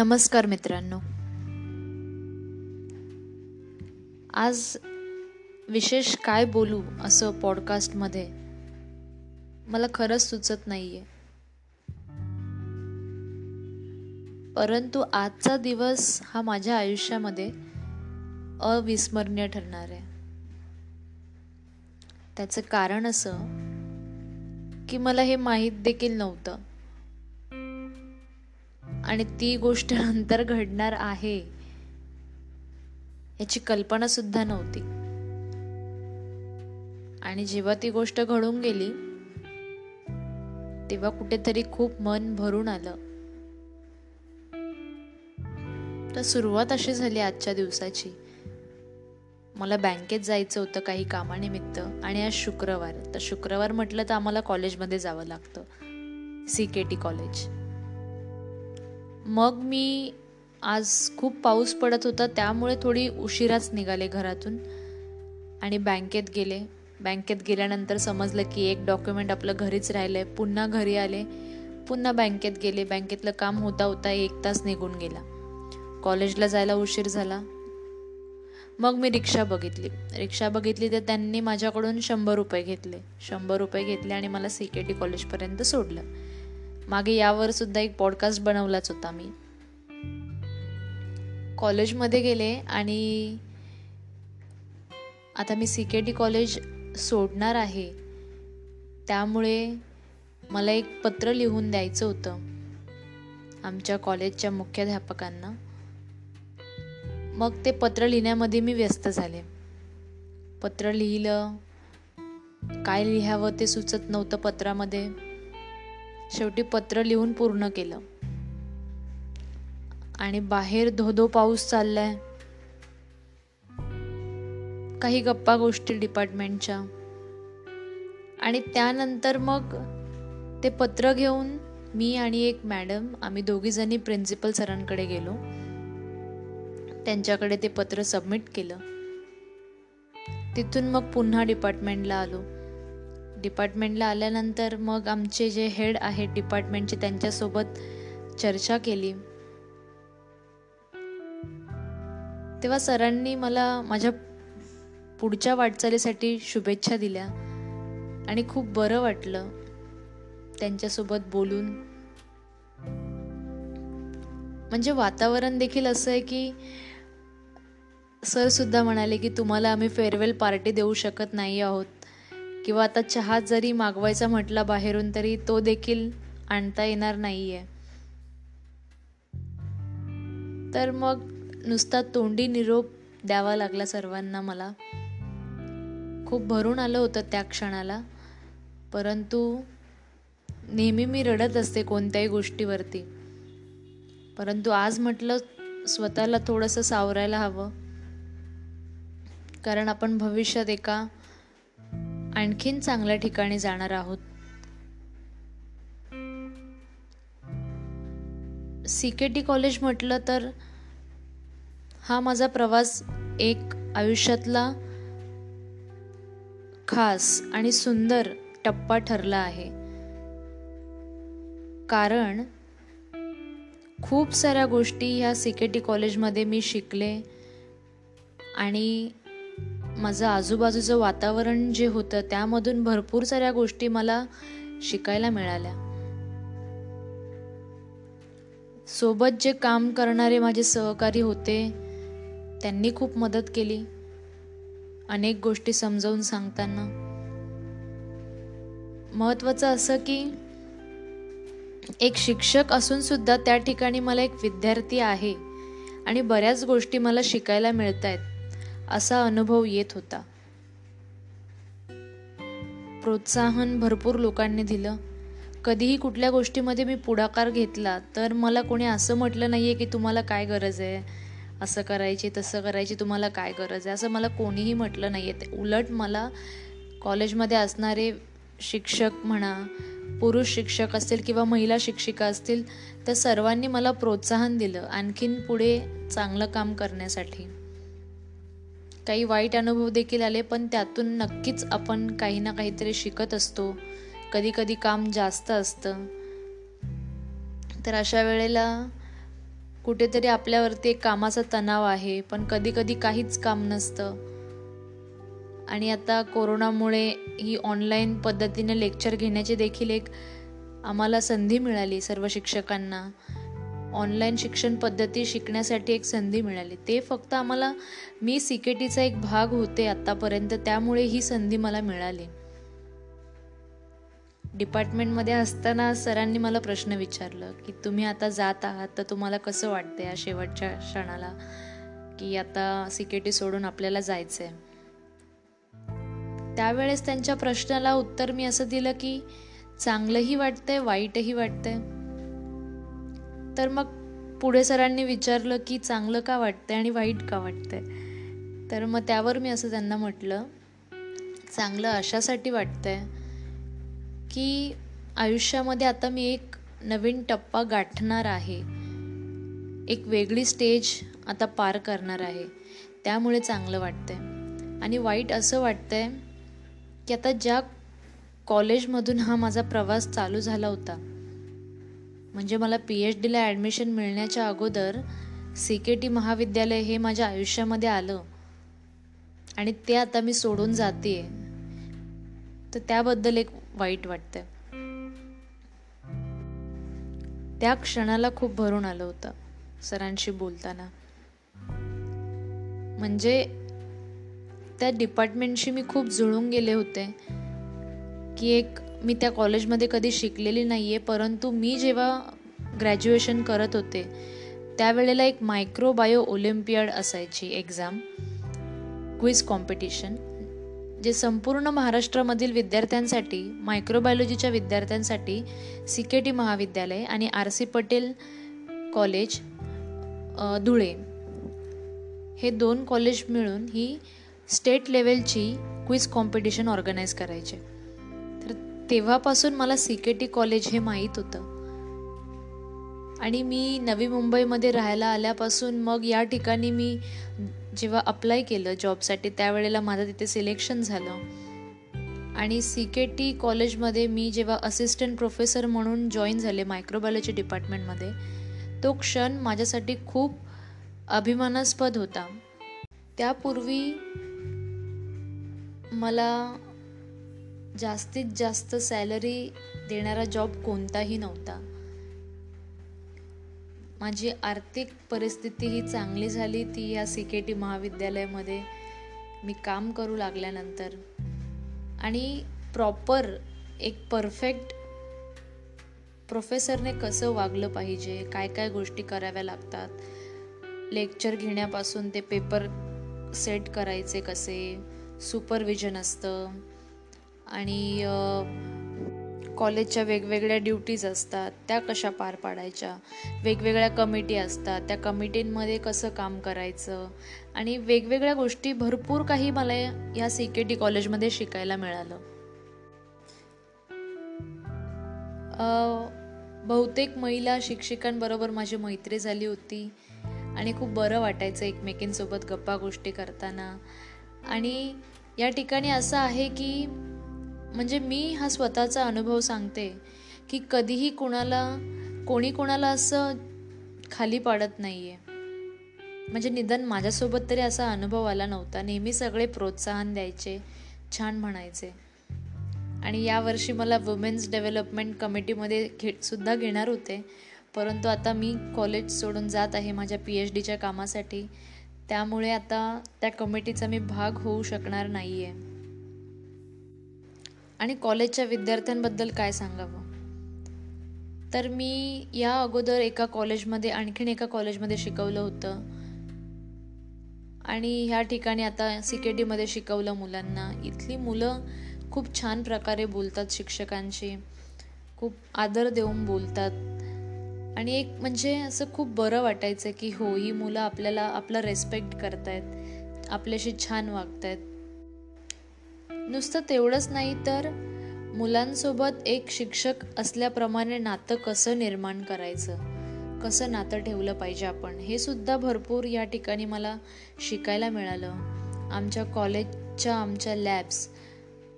नमस्कार मित्रांनो. आज विशेष काय बोलू असं पॉडकास्टमध्ये मला खरंच सुचत नाहीये. परंतु आजचा दिवस हा माझ्या आयुष्यामध्ये अविस्मरणीय ठरणार आहे. त्याचं कारण असं की मला हे माहीत देखील नव्हतं. आणि ती गोष्ट नंतर घडणार आहे याची कल्पना सुद्धा नव्हती. आणि जेव्हा ती गोष्ट घडून गेली तेव्हा कुठेतरी खूप मन भरून आलं. तर सुरुवात अशी झाली आजच्या दिवसाची. मला बँकेत जायचं होतं काही कामानिमित्त आणि आज शुक्रवार. तर शुक्रवार म्हटलं तर आम्हाला कॉलेजमध्ये जावं लागतं. C K T college. मग मी आज खूप पाऊस पडत होता त्यामुळे थोडी उशिराच निघाले घरातून. आणि बँकेत गेले. बँकेत गेल्यानंतर समजलं की एक डॉक्युमेंट आपलं घरीच राहिलं आहे पुन्हा घरी आले. पुन्हा बँकेत गेले. बँकेतलं काम होता होता एक तास निघून गेला. कॉलेजला जायला उशीर झाला. मग मी रिक्षा बघितली. रिक्षा बघितली तर त्यांनी माझ्याकडून शंभर रुपये घेतले. शंभर रुपये घेतले आणि मला सी के टी कॉलेजपर्यंत सोडलं. मागे यावर सुद्धा एक पॉडकास्ट बनवलाच होता मी. कॉलेजमध्ये गेले आणि आता मी सी के टी कॉलेज सोडणार आहे. त्यामुळे मला एक पत्र लिहून द्यायचं होतं. आमच्या कॉलेजच्या मुख्याध्यापकांना. मग ते पत्र लिहिण्यामध्ये मी व्यस्त झाले. पत्र लिहिलं. काय लिहावं ते सुचत नव्हतं पत्रामध्ये. शेवटी पत्र लिहून पूर्ण केलं. आणि बाहेर धोधो पाऊस चाललाय. काही गप्पा गोष्टी डिपार्टमेंटच्या. आणि त्यानंतर मग ते पत्र घेऊन मी आणि एक मॅडम आम्ही दोघीजणी प्रिन्सिपल सरांकडे गेलो. त्यांच्याकडे ते पत्र सबमिट केलं. तिथून मग पुन्हा डिपार्टमेंटला आलो. डिपार्टमेंटला आल्यानंतर मग आमचे जे हेड आहेत डिपार्टमेंटचे त्यांच्यासोबत चर्चा केली. तेव्हा सरांनी मला माझ्या पुढच्या वाटचालीसाठी शुभेच्छा दिल्या आणि खूप बरं वाटलं त्यांच्यासोबत बोलून. म्हणजे वातावरण देखील असं आहे की सर सुद्धा म्हणाले की तुम्हाला आम्ही फेअरवेल पार्टी देऊ शकत नाही आहोत. किंवा आता चहा जरी मागवायचा म्हटला बाहेरून तरी तो देखील आणता येणार नाहीये. तर मग नुसता तोंडी निरोप द्यावा लागला सर्वांना मला. खूप भरून आलं होतं त्या क्षणाला परंतु नेहमी मी रडत असते कोणत्याही गोष्टीवरती. परंतु आज म्हटलं स्वतःला थोडंसं सावरायला हवं. कारण आपण भविष्यात एका आणखीन चांगल्या ठिकाणी जाणार आहोत. सी के टी कॉलेज म्हटलं तर हा माझा प्रवास एक आयुष्यातला खास आणि सुंदर टप्पा ठरला आहे. कारण खूप साऱ्या गोष्टी ह्या सी के टी कॉलेजमध्ये मी शिकले आणि माझं आजूबाजूचं वातावरण जे होतं त्यामधून भरपूर साऱ्या गोष्टी मला शिकायला मिळाल्या. सोबत जे काम करणारे माझे सहकारी होते त्यांनी खूप मदत केली अनेक गोष्टी समजावून सांगताना. महत्वाचं असं की एक शिक्षक असून सुद्धा त्या ठिकाणी मला एक विद्यार्थी आहे आणि बऱ्याच गोष्टी मला शिकायला मिळत आहेत असा अनुभव येत होता. प्रोत्साहन भरपूर लोकांनी दिलं. कधीही कुठल्या गोष्टीमध्ये मी पुढाकार घेतला तर मला कोणी असं म्हटलं नाही आहे की तुम्हाला काय गरज आहे? असं करायची तसं करायची तुम्हाला काय गरज आहे? असं मला कोणीही म्हटलं नाही ते उलट मला कॉलेजमध्ये असणारे शिक्षक म्हणा पुरुष शिक्षक असतील किंवा महिला शिक्षिका असतील तर सर्वांनी मला प्रोत्साहन दिलं आणखीन पुढे चांगलं काम करण्यासाठी. काही वाईट अनुभव देखील आले पण त्यातून नक्कीच आपण काही ना काहीतरी शिकत असतो. कधी कधी काम जास्त असतं. तर अशा वेळेला कुठेतरी आपल्यावरती एक कामाचा तणाव आहे पण कधी कधी काहीच काम नसतं. आणि आता कोरोनामुळे ही ऑनलाईन पद्धतीने लेक्चर घेण्याची देखील एक आम्हाला संधी मिळाली सर्व शिक्षकांना. ऑनलाईन शिक्षण पद्धती शिकण्यासाठी एक संधी मिळाली. ते फक्त आम्हाला मी सी के टीचा एक भाग होते आत्तापर्यंत त्यामुळे ही संधी मला मिळाली. डिपार्टमेंटमध्ये असताना सरांनी मला प्रश्न विचारलं की तुम्ही आता जात आहात तर तुम्हाला कसं वाटतं या शेवटच्या क्षणाला की आता सी के टी सोडून आपल्याला जायचं आहे त्यावेळेस त्यांच्या प्रश्नाला उत्तर मी असं दिलं की चांगलंही वाटतंय वाईटही वाटतंय. तर मग पुढे सरांनी विचारलं की चांगलं का वाटतंय आणि वाईट का वाटतंय? तर मग त्यावर मी असं त्यांना म्हटलं चांगलं अशासाठी वाटतंय की आयुष्यामध्ये आता मी एक नवीन टप्पा गाठणार आहे. एक वेगळी स्टेज आता पार करणार आहे. त्यामुळे चांगलं वाटतंय. आणि वाईट असं वाटतंय की आता ज्या कॉलेजमधून हा माझा प्रवास चालू झाला होता म्हणजे मला पी एच डीला ॲडमिशन मिळण्याच्या अगोदर सी के टी महाविद्यालय हे माझ्या आयुष्यामध्ये आलं. आणि ते आता मी सोडून जाते तर त्याबद्दल एक वाईट वाटतं त्या क्षणाला खूप भरून आलं होतं सरांशी बोलताना. म्हणजे त्या डिपार्टमेंटशी मी खूप जुळून गेले होते की एक मी त्या कॉलेजमध्ये कधी शिकलेली नाही आहे परंतु मी जेव्हा ग्रॅज्युएशन करत होते त्यावेळेला एक मायक्रोबायो ओलिम्पियाड असायची एक्झाम क्विज कॉम्पिटिशन जे संपूर्ण महाराष्ट्रामधील विद्यार्थ्यांसाठी मायक्रोबायोलॉजीच्या विद्यार्थ्यांसाठी सी के टी महाविद्यालय आणि R C Patel college Dhule. हे दोन कॉलेज मिळून ही स्टेट लेवलची क्विज कॉम्पिटिशन ऑर्गनाईज करायचे. तेव्हापासून मला सी के टी कॉलेज हे माहीत होतं. आणि मी नवी मुंबईमध्ये राहायला आल्यापासून मग या ठिकाणी मी जेव्हा अप्लाय केलं जॉबसाठी त्यावेळेला माझं तिथे सिलेक्शन झालं. आणि सी के टी कॉलेजमध्ये मी जेव्हा असिस्टंट प्रोफेसर म्हणून जॉईन झाले मायक्रोबायोलॉजी डिपार्टमेंटमध्ये तो क्षण माझ्यासाठी खूप अभिमानास्पद होता. त्यापूर्वी मला जास्तीत जास्त सॅलरी देणारा जॉब कोणताही नव्हता. माझी आर्थिक परिस्थिती ही चांगली झाली ती या सी के टी महाविद्यालयामध्ये मी काम करू लागल्यानंतर. आणि प्रॉपर एक परफेक्ट प्रोफेसरने कसं वागलं पाहिजे काय काय गोष्टी कराव्या लागतात लेक्चर घेण्यापासून ते पेपर सेट करायचे कसे सुपरविजन असतं आणि कॉलेजच्या वेगवेगळ्या ड्युटीज असतात त्या कशा पार पाडायच्या? वेगवेगळ्या कमिटी असतात त्या कमिटींमध्ये कसं काम करायचं? आणि वेगवेगळ्या गोष्टी भरपूर काही मला या सी के टी कॉलेजमध्ये शिकायला मिळालं. बहुतेक महिला शिक्षिकांबरोबर माझी मैत्री झाली होती आणि खूप बरं वाटायचं एकमेकींसोबत गप्पा गोष्टी करताना. आणि या ठिकाणी असं आहे की म्हणजे मी हा स्वतःचा अनुभव सांगते की कधीही कुणाला कोणी कोणाला असं खाली पाडत नाही आहे म्हणजे निदान माझ्यासोबत तरी असा अनुभव आला नव्हता. नेहमी सगळे प्रोत्साहन द्यायचे छान म्हणायचे. आणि यावर्षी मला वुमेन्स डेव्हलपमेंट कमिटीमध्ये घे सुद्धा घेणार होते. परंतु आता मी कॉलेज सोडून जात आहे माझ्या पी एच डीच्या कामासाठी. त्यामुळे आता त्या कमिटीचा मी भाग होऊ शकणार नाही आहे आणि कॉलेजच्या विद्यार्थ्यांबद्दल काय सांगावं? तर मी या अगोदर एका कॉलेजमध्ये आणखीन एका कॉलेजमध्ये शिकवलं होतं. आणि ह्या ठिकाणी आता सी के डीमध्ये शिकवलं मुलांना. इथली मुलं खूप छान प्रकारे बोलतात शिक्षकांशी. खूप आदर देऊन बोलतात. आणि एक म्हणजे असं खूप बरं वाटायचं की हो ही मुलं आपल्याला आपला रेस्पेक्ट करतायत. आपल्याशी छान वागतायत. नुसतं तेवढंच नाही तर मुलांसोबत एक शिक्षक असल्याप्रमाणे नातं कसं निर्माण करायचं? कसं नातं ठेवलं पाहिजे आपण? हे सुद्धा भरपूर या ठिकाणी मला शिकायला मिळालं. आमच्या कॉलेजच्या आमच्या लॅब्स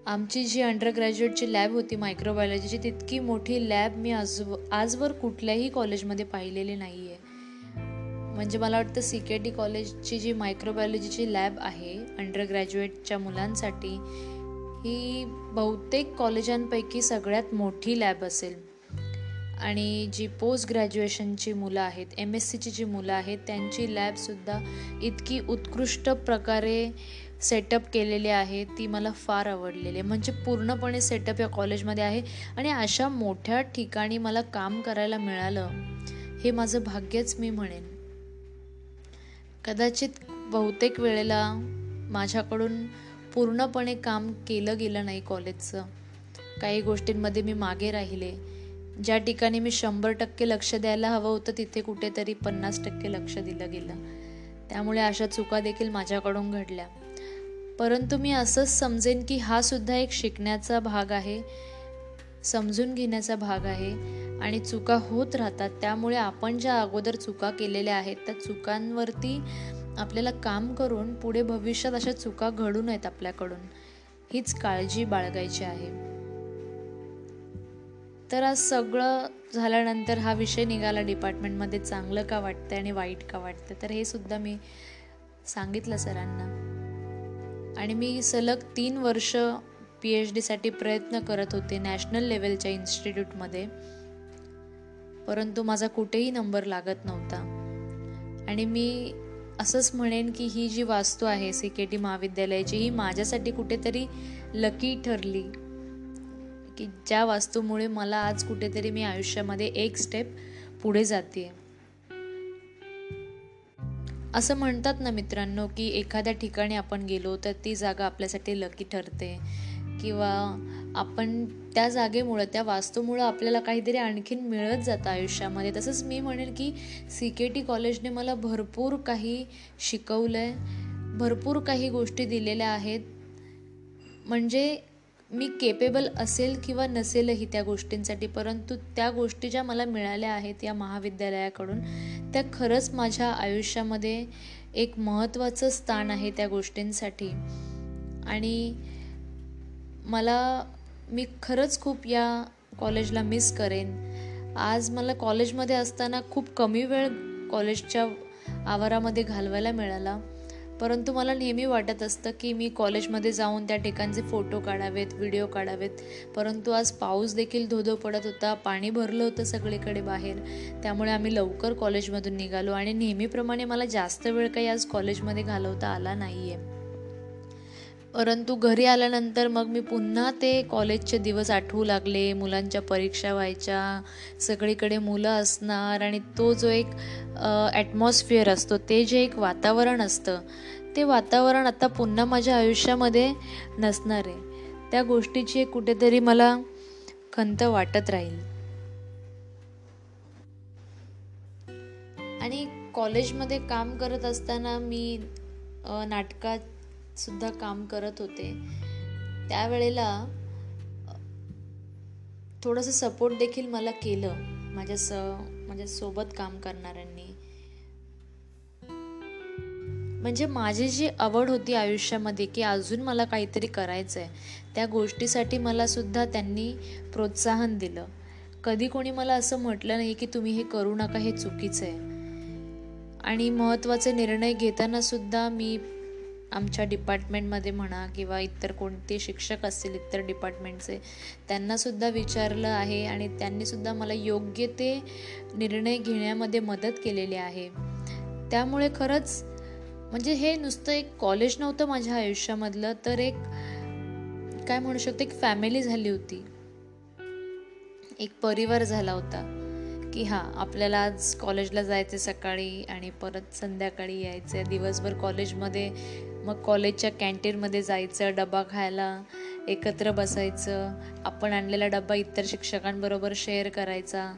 आमची जी अंडर ग्रॅज्युएटची लॅब होती मायक्रोबायोलॉजीची तितकी मोठी लॅब मी आज आजवर कुठल्याही कॉलेजमध्ये पाहिलेली नाही आहे म्हणजे मला वाटतं सी के टी कॉलेजची जी मायक्रोबायोलॉजीची लॅब आहे अंडर ग्रॅज्युएटच्या मुलांसाठी ही बहुतेक कॉलेजांपैकी सगळ्यात मोठी लॅब असेल. आणि जी पोस्ट ग्रॅज्युएशनची मुलं आहेत एम एस सीची जी मुलं आहेत त्यांची लॅबसुद्धा इतकी उत्कृष्ट प्रकारे सेटअप केलेली आहे ती मला फार आवडलेली आहे. म्हणजे पूर्णपणे सेटअप या कॉलेजमध्ये आहे आणि अशा मोठ्या ठिकाणी मला काम करायला मिळालं हे माझं भाग्यच मी म्हणेन. कदाचित बहुतेक वेळेला माझ्याकडून पूर्णपणे काम केलं गेलं नाही कॉलेजचं. काही गोष्टींमध्ये मी मागे राहिले. ज्या ठिकाणी मी शंभर टक्के लक्ष द्यायला हवं होतं तिथे कुठेतरी पन्नास टक्के लक्ष दिलं गेलं. त्यामुळे अशा चुका देखील माझ्याकडून घडल्या. परंतु मी असंच समजेन की हा सुद्धा एक शिकण्याचा भाग आहे समजून घेण्याचा भाग आहे आणि चुका होत राहतात. त्यामुळे आपण ज्या अगोदर चुका केलेल्या आहेत त्या चुकांवरती आपल्याला काम करून पुढे भविष्यात अशा चुका घडू नयेत आपल्याकडून. हीच काळजी बाळगायची आहे. तर आज सगळं झाल्यानंतर हा विषय निघाला डिपार्टमेंटमध्ये चांगलं का वाटतं आणि वाईट का वाटतं तर हे सुद्धा मी सांगितलं सरांना. आणि मी सलग तीन वर्ष पी एच डीसाठी प्रयत्न करत होते नॅशनल लेवलच्या इन्स्टिट्यूटमध्ये. परंतु माझा कुठेही नंबर लागत नव्हता. आणि मी असंच म्हणेन की ही जी वास्तू आहे सी के टी महाविद्यालयाची ही माझ्यासाठी कुठेतरी लकी ठरली. की ज्या वास्तूमुळे मला आज कुठेतरी मी आयुष्यामध्ये एक स्टेप पुढे जाते असं म्हणतात ना मित्रांनो की एखाद्या ठिकाणी आपण गेलो तर ती जागा आपल्यासाठी लकी ठरते. किंवा आपण त्या जागेमुळं त्या वास्तूमुळं आपल्याला काहीतरी आणखीन मिळत जातं आयुष्यामध्ये. तसंच मी म्हणेन की सी के टी कॉलेजने मला भरपूर काही शिकवलं आहे भरपूर काही गोष्टी दिलेल्या आहेत. म्हणजे मी केपेबल असेल किंवा नसेलही त्या गोष्टींसाठी परंतु त्या गोष्टी ज्या मला मिळाल्या आहेत या महाविद्यालयाकडून त्या खरंच माझ्या आयुष्यामध्ये एक महत्त्वाचं स्थान आहे त्या गोष्टींसाठी. आणि मला मी खरंच खूप या कॉलेजला मिस करेन. आज मला कॉलेजमध्ये असताना खूप कमी वेळ कॉलेजच्या आवारामध्ये घालवायला मिळाला. परंतु मला नेहमी वाटत असतं की मी कॉलेजमध्ये जाऊन त्या ठिकाणचे फोटो काढावेत व्हिडिओ काढावेत. परंतु आज पाऊस देखील धोधो पडत होता पाणी भरलं होतं सगळीकडे बाहेर. त्यामुळे आम्ही लवकर कॉलेजमधून निघालो आणि नेहमीप्रमाणे मला जास्त वेळ काही आज कॉलेजमध्ये घालवता आला नाही आहे परंतु घरी आल्यानंतर मग मी पुन्हा ते कॉलेजचे दिवस आठवू लागले. मुलांच्या परीक्षा व्हायच्या. सगळीकडे मुलं असणार आणि तो जो एक ॲटमॉस्फिअर असतो ते जे एक वातावरण असतं ते वातावरण आता पुन्हा माझ्या आयुष्यामध्ये नसणार आहे. त्या गोष्टीची एक कुठेतरी मला खंत वाटत राहील. आणि कॉलेजमध्ये काम करत असताना मी नाटकात सुद्धा काम करत होते. त्यावेळेला थोडंसं सपोर्ट देखील मला केलं. माझ्या स माझ्या सोबत काम करणाऱ्यांनी. म्हणजे माझी जी आवड होती आयुष्यामध्ये की अजून मला काहीतरी करायचं आहे त्या गोष्टीसाठी मला सुद्धा त्यांनी प्रोत्साहन दिलं. कधी कोणी मला असं म्हटलं नाही की तुम्ही हे करू नका हे चुकीचं आहे. आणि महत्त्वाचे निर्णय घेताना सुद्धा मी आमच्या डिपार्टमेंटमध्ये म्हणा किंवा इतर कोणते शिक्षक असतील इतर डिपार्टमेंटचे त्यांनासुद्धा विचारलं आहे आणि त्यांनीसुद्धा मला योग्य ते निर्णय घेण्यामध्ये मदत केलेली आहे. त्यामुळे खरंच म्हणजे हे नुसतं एक कॉलेज नव्हतं माझ्या आयुष्यामधलं तर एक काय म्हणू शकते एक फॅमिली झाली होती. एक परिवार झाला होता की हां आपल्याला आज कॉलेजला जायचे सकाळी आणि परत संध्याकाळी यायचं दिवसभर कॉलेजमध्ये मग कॉलेजच्या कॅन्टीनमध्ये जायचं डबा खायला एकत्र बसायचं. आपण आणलेला डबा इतर शिक्षकांबरोबर शेअर करायचा.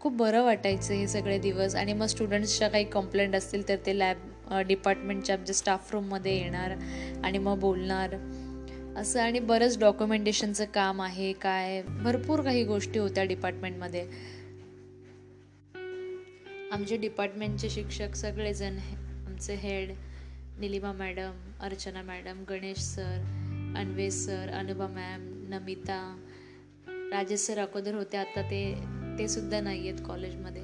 खूप बरं वाटायचं हे सगळे दिवस. आणि मग स्टुडंट्सच्या काही कंप्लेंट असतील तर ते लॅब डिपार्टमेंटच्या आमच्या स्टाफ रूममध्ये येणार आणि मग बोलणार. असं आणि बरंच डॉक्युमेंटेशनचं काम आहे काय भरपूर काही गोष्टी होत्या डिपार्टमेंटमध्ये आमचे डिपार्टमेंटचे शिक्षक सगळेजण आमचे head Nilima madam Archana madam Ganesh sir Anvesh sir Anubha ma'am Namita Rajesh sir अगोदर होते आता ते ते सुद्धा नाही आहेत कॉलेजमध्ये.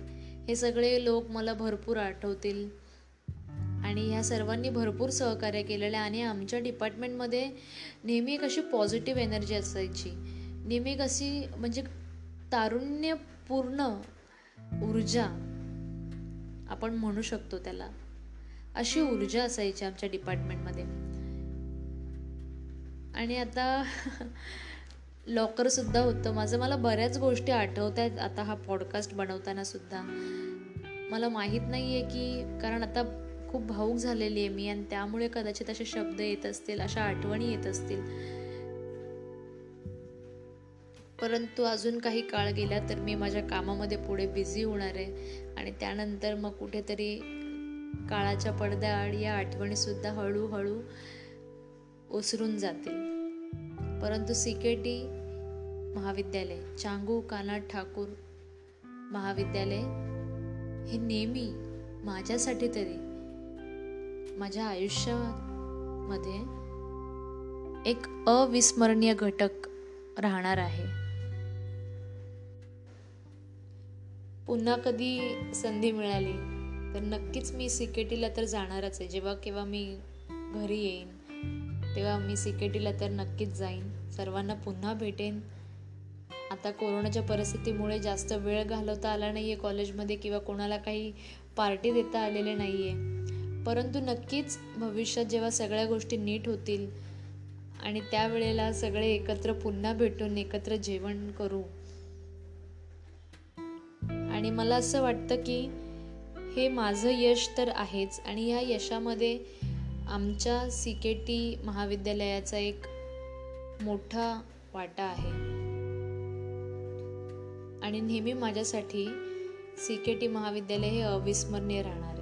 हे सगळे लोक मला भरपूर आठवतील. आणि ह्या सर्वांनी भरपूर सहकार्य केलेलं आहे. आणि आमच्या डिपार्टमेंटमध्ये नेहमी एक अशी पॉझिटिव्ह एनर्जी असायची. नेहमी कशी म्हणजे तारुण्यपूर्ण ऊर्जा आपण म्हणू शकतो त्याला. अशी ऊर्जा असायची आमच्या डिपार्टमेंटमध्ये. आणि आता लॉकरसुद्धा होतं. माझं मला बऱ्याच गोष्टी आठवत आहेत आता हा पॉडकास्ट बनवताना सुद्धा. मला माहीत नाही आहे की कारण आता खूप भाऊक झालेली आहे मी आणि त्यामुळे कदाचित असे शब्द येत असतील अशा आठवणी येत असतील. परंतु अजून काही काळ गेला तर मी माझ्या कामामध्ये पुढे बिझी होणार आहे. आणि त्यानंतर मग कुठेतरी काळाच्या पडद्याआड या आठवणी सुद्धा हळूहळू ओसरून जातील. परंतु सी के टी महाविद्यालय चांगू काना ठाकूर महाविद्यालय हे नेहमी माझ्यासाठी तरी माझ्या आयुष्यामध्ये एक अविस्मरणीय घटक राहणार आहे. पुन्हा कधी संधी मिळाली? तर नक्कीच मी सी तर जाणारच आहे. जेव्हा केव्हा मी घरी येईन तेव्हा मी सी तर नक्कीच जाईन. सर्वांना पुन्हा भेटेन. आता कोरोनाच्या परिस्थितीमुळे जास्त वेळ घालवता आला नाही आहे कॉलेजमध्ये किंवा कोणाला काही पार्टी देता आलेले नाही आहे परंतु नक्कीच भविष्यात जेव्हा सगळ्या गोष्टी नीट होतील आणि त्यावेळेला सगळे एकत्र पुन्हा भेटून एकत्र जेवण करू. आणि मला असं वाटतं की हे माझं यश तर आहेच. आणि या यशामध्ये आमच्या सी के टी महाविद्यालयाचा एक मोठा वाटा आहे. आणि नेहमी माझ्यासाठी सी के टी महाविद्यालय हे अविस्मरणीय राहणार आहे.